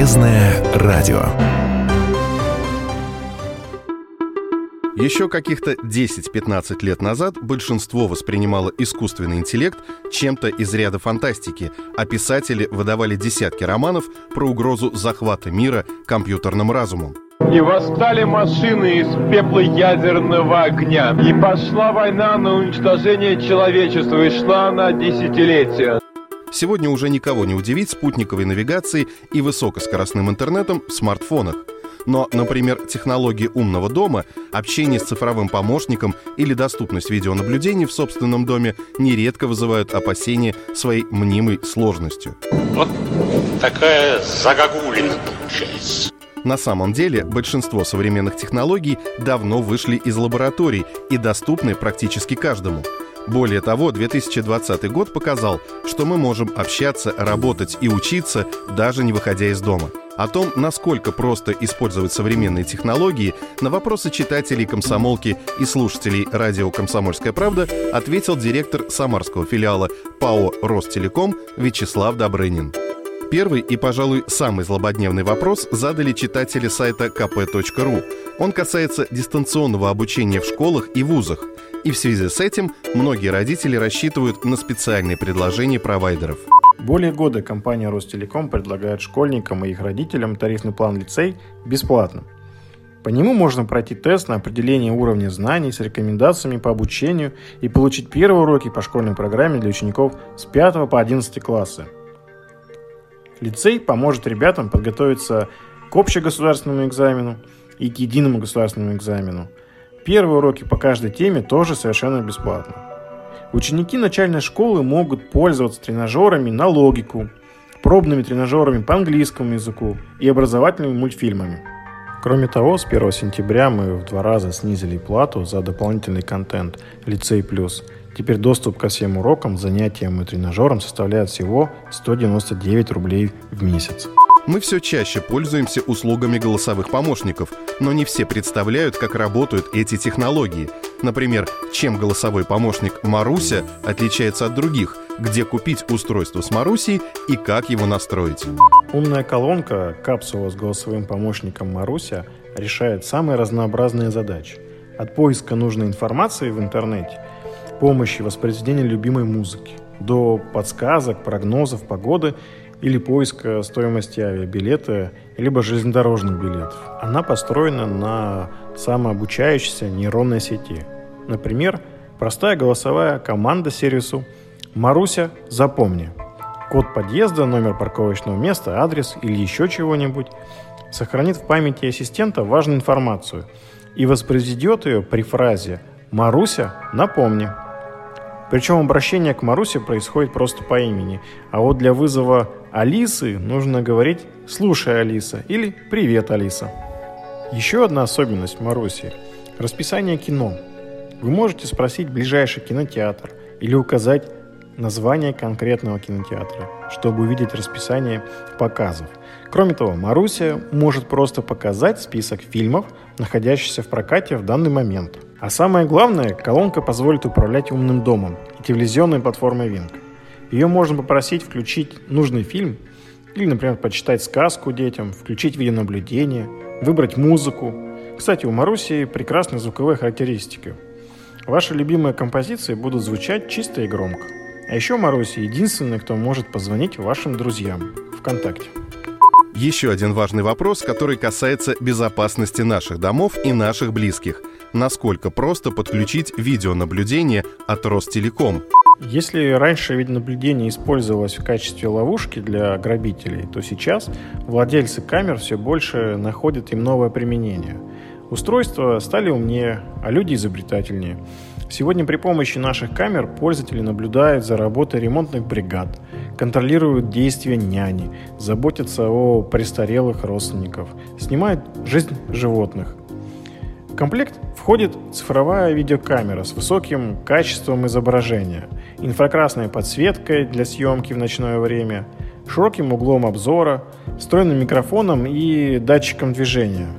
Полезное радио. Еще каких-то 10-15 лет назад большинство воспринимало искусственный интеллект чем-то из ряда фантастики, а писатели выдавали десятки романов про угрозу захвата мира компьютерным разумом. И восстали машины из пепла ядерного огня. И пошла война на уничтожение человечества, и шла она десятилетия. Сегодня уже никого не удивить спутниковой навигацией и высокоскоростным интернетом в смартфонах. Но, например, технологии умного дома, общение с цифровым помощником или доступность видеонаблюдений в собственном доме нередко вызывают опасения своей мнимой сложностью. Вот такая загогулина получается. На самом деле, большинство современных технологий давно вышли из лабораторий и доступны практически каждому. Более того, 2020 год показал, что мы можем общаться, работать и учиться, даже не выходя из дома. О том, насколько просто использовать современные технологии, на вопросы читателей комсомолки и слушателей радио «Комсомольская правда» ответил директор самарского филиала ПАО «Ростелеком» Вячеслав Добрынин. Первый и, пожалуй, самый злободневный вопрос задали читатели сайта kp.ru. Он касается дистанционного обучения в школах и вузах. И в связи с этим многие родители рассчитывают на специальные предложения провайдеров. Более года компания Ростелеком предлагает школьникам и их родителям тарифный план лицей бесплатно. По нему можно пройти тест на определение уровня знаний с рекомендациями по обучению и получить первые уроки по школьной программе для учеников с 5 по 11 класса – Лицей поможет ребятам подготовиться к общегосударственному экзамену и к единому государственному экзамену. Первые уроки по каждой теме тоже совершенно бесплатно. Ученики начальной школы могут пользоваться тренажерами на логику, пробными тренажерами по английскому языку и образовательными мультфильмами. Кроме того, с 1 сентября мы в два раза снизили плату за дополнительный контент «Лицей плюс», Теперь доступ ко всем урокам, занятиям и тренажерам составляет всего 199 рублей в месяц. Мы все чаще пользуемся услугами голосовых помощников, но не все представляют, как работают эти технологии. Например, чем голосовой помощник Маруся отличается от других, где купить устройство с Марусей и как его настроить. Умная колонка, капсула с голосовым помощником Маруся, решает самые разнообразные задачи. От поиска нужной информации в интернете – помощи воспроизведения любимой музыки, до подсказок, прогнозов погоды или поиска стоимости авиабилета, либо железнодорожных билетов. Она построена на самообучающейся нейронной сети. Например, простая голосовая команда сервису «Маруся, запомни». Код подъезда, номер парковочного места, адрес или еще чего-нибудь сохранит в памяти ассистента важную информацию и воспроизведет ее при фразе «Маруся, напомни». Причем обращение к Марусе происходит просто по имени. А вот для вызова Алисы нужно говорить «Слушай, Алиса» или «Привет, Алиса». Еще одна особенность Маруси – расписание кино. Вы можете спросить ближайший кинотеатр или указать название конкретного кинотеатра, чтобы увидеть расписание показов. Кроме того, Маруся может просто показать список фильмов, находящихся в прокате в данный момент – а самое главное, колонка позволит управлять умным домом и телевизионной платформой Wing. Ее можно попросить включить нужный фильм или, например, почитать сказку детям, включить видеонаблюдение, выбрать музыку. Кстати, у Маруси прекрасные звуковые характеристики. Ваши любимые композиции будут звучать чисто и громко. А еще Маруси единственный, кто может позвонить вашим друзьям ВКонтакте. Еще один важный вопрос, который касается безопасности наших домов и наших близких. Насколько просто подключить видеонаблюдение от Ростелеком? Если раньше видеонаблюдение использовалось в качестве ловушки для грабителей, то сейчас владельцы камер все больше находят им новое применение. Устройства стали умнее, а люди изобретательнее. Сегодня при помощи наших камер пользователи наблюдают за работой ремонтных бригад, контролируют действия няни, заботятся о престарелых родственников, снимают жизнь животных. Комплект входит цифровая видеокамера с высоким качеством изображения, инфракрасной подсветкой для съемки в ночное время, широким углом обзора, встроенным микрофоном и датчиком движения –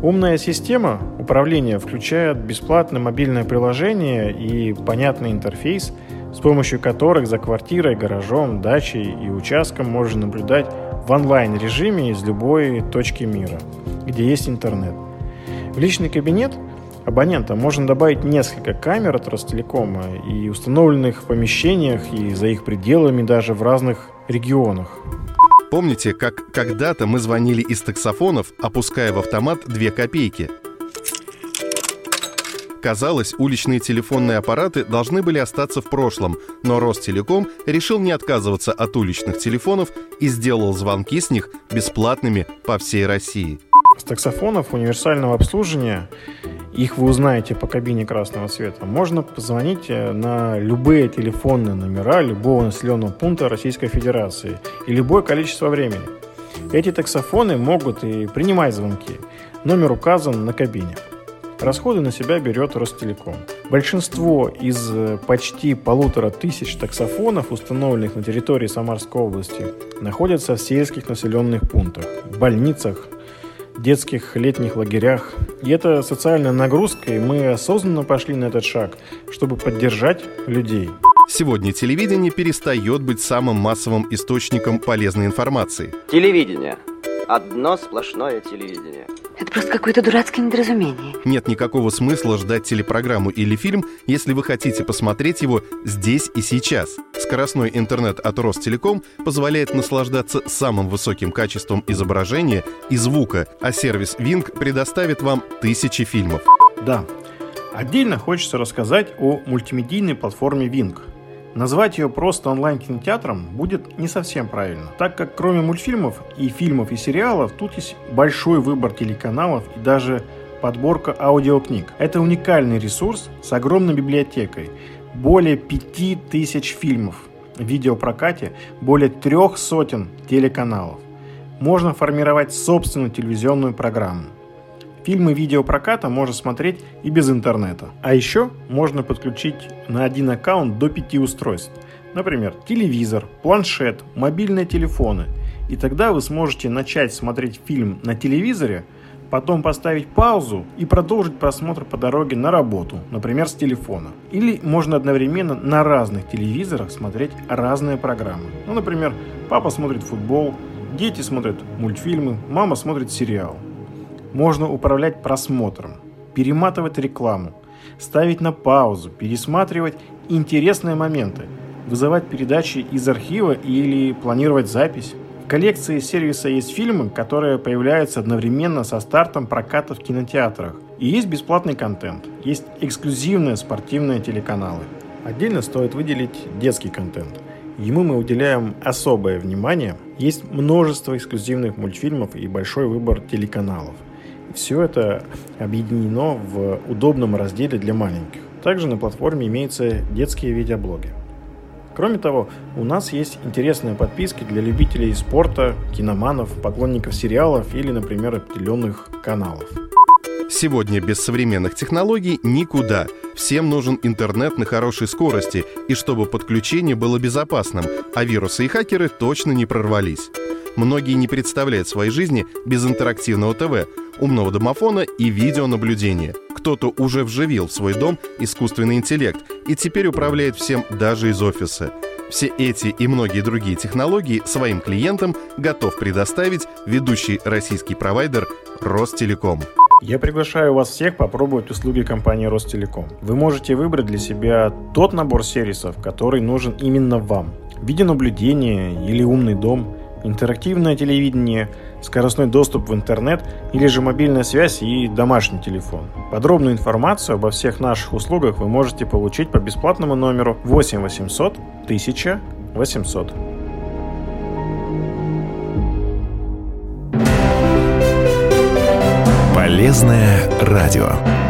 Умная система управления включает бесплатное мобильное приложение и понятный интерфейс, с помощью которых за квартирой, гаражом, дачей и участком можно наблюдать в онлайн-режиме из любой точки мира, где есть интернет. В личный кабинет абонента можно добавить несколько камер от Ростелекома и установленных в помещениях и за их пределами даже в разных регионах. Помните, как когда-то мы звонили из таксофонов, опуская в автомат 2 копейки? Казалось, уличные телефонные аппараты должны были остаться в прошлом, но Ростелеком решил не отказываться от уличных телефонов и сделал звонки с них бесплатными по всей России. Таксофонов универсального обслуживания их вы узнаете по кабине красного цвета. Можно позвонить э, на любые телефонные номера любого населенного пункта Российской Федерации и любое количество времени. Эти таксофоны могут и принимать звонки. Номер указан на кабине. Расходы на себя берет Ростелеком. Большинство из э, почти полутора тысяч таксофонов, установленных на территории Самарской области, находятся в сельских населенных пунктах, больницах, детских летних лагерях. И это социальная нагрузка, и мы осознанно пошли на этот шаг, чтобы поддержать людей. Сегодня телевидение перестает быть самым массовым источником полезной информации. Телевидение. Одно сплошное телевидение. Это просто какое-то дурацкое недоразумение. Нет никакого смысла ждать телепрограмму или фильм, если вы хотите посмотреть его здесь и сейчас. Скоростной интернет от Ростелеком позволяет наслаждаться самым высоким качеством изображения и звука, а сервис Wing предоставит вам тысячи фильмов. Да. Отдельно хочется рассказать о мультимедийной платформе Wing – Назвать ее просто онлайн-кинотеатром будет не совсем правильно, так как кроме мультфильмов и фильмов и сериалов, тут есть большой выбор телеканалов и даже подборка аудиокниг. Это уникальный ресурс с огромной библиотекой, более 5000 фильмов в видеопрокате, более трех сотен телеканалов. Можно формировать собственную телевизионную программу. Фильмы видеопроката можно смотреть и без интернета. А еще можно подключить на один аккаунт до пяти устройств. Например, телевизор, планшет, мобильные телефоны. И тогда вы сможете начать смотреть фильм на телевизоре, потом поставить паузу и продолжить просмотр по дороге на работу, например, с телефона. Или можно одновременно на разных телевизорах смотреть разные программы. Ну, например, папа смотрит футбол, дети смотрят мультфильмы, мама смотрит сериал. Можно управлять просмотром, перематывать рекламу, ставить на паузу, пересматривать интересные моменты, вызывать передачи из архива или планировать запись. В коллекции сервиса есть фильмы, которые появляются одновременно со стартом проката в кинотеатрах. И есть бесплатный контент, есть эксклюзивные спортивные телеканалы. Отдельно стоит выделить детский контент. Ему мы уделяем особое внимание. Есть множество эксклюзивных мультфильмов и большой выбор телеканалов. Все это объединено в удобном разделе для маленьких. Также на платформе имеются детские видеоблоги. Кроме того, у нас есть интересные подписки для любителей спорта, киноманов, поклонников сериалов или, например, определенных каналов. Сегодня без современных технологий никуда. Всем нужен интернет на хорошей скорости и чтобы подключение было безопасным, а вирусы и хакеры точно не прорвались. Многие не представляют своей жизни без интерактивного ТВ, умного домофона и видеонаблюдения. Кто-то уже вживил в свой дом искусственный интеллект и теперь управляет всем даже из офиса. Все эти и многие другие технологии своим клиентам готов предоставить ведущий российский провайдер Ростелеком. Я приглашаю вас всех попробовать услуги компании Ростелеком. Вы можете выбрать для себя тот набор сервисов, который нужен именно вам. Видеонаблюдение или умный дом – интерактивное телевидение, скоростной доступ в интернет или же мобильная связь и домашний телефон. Подробную информацию обо всех наших услугах вы можете получить по бесплатному номеру 8 800 1000 800. Полезное радио.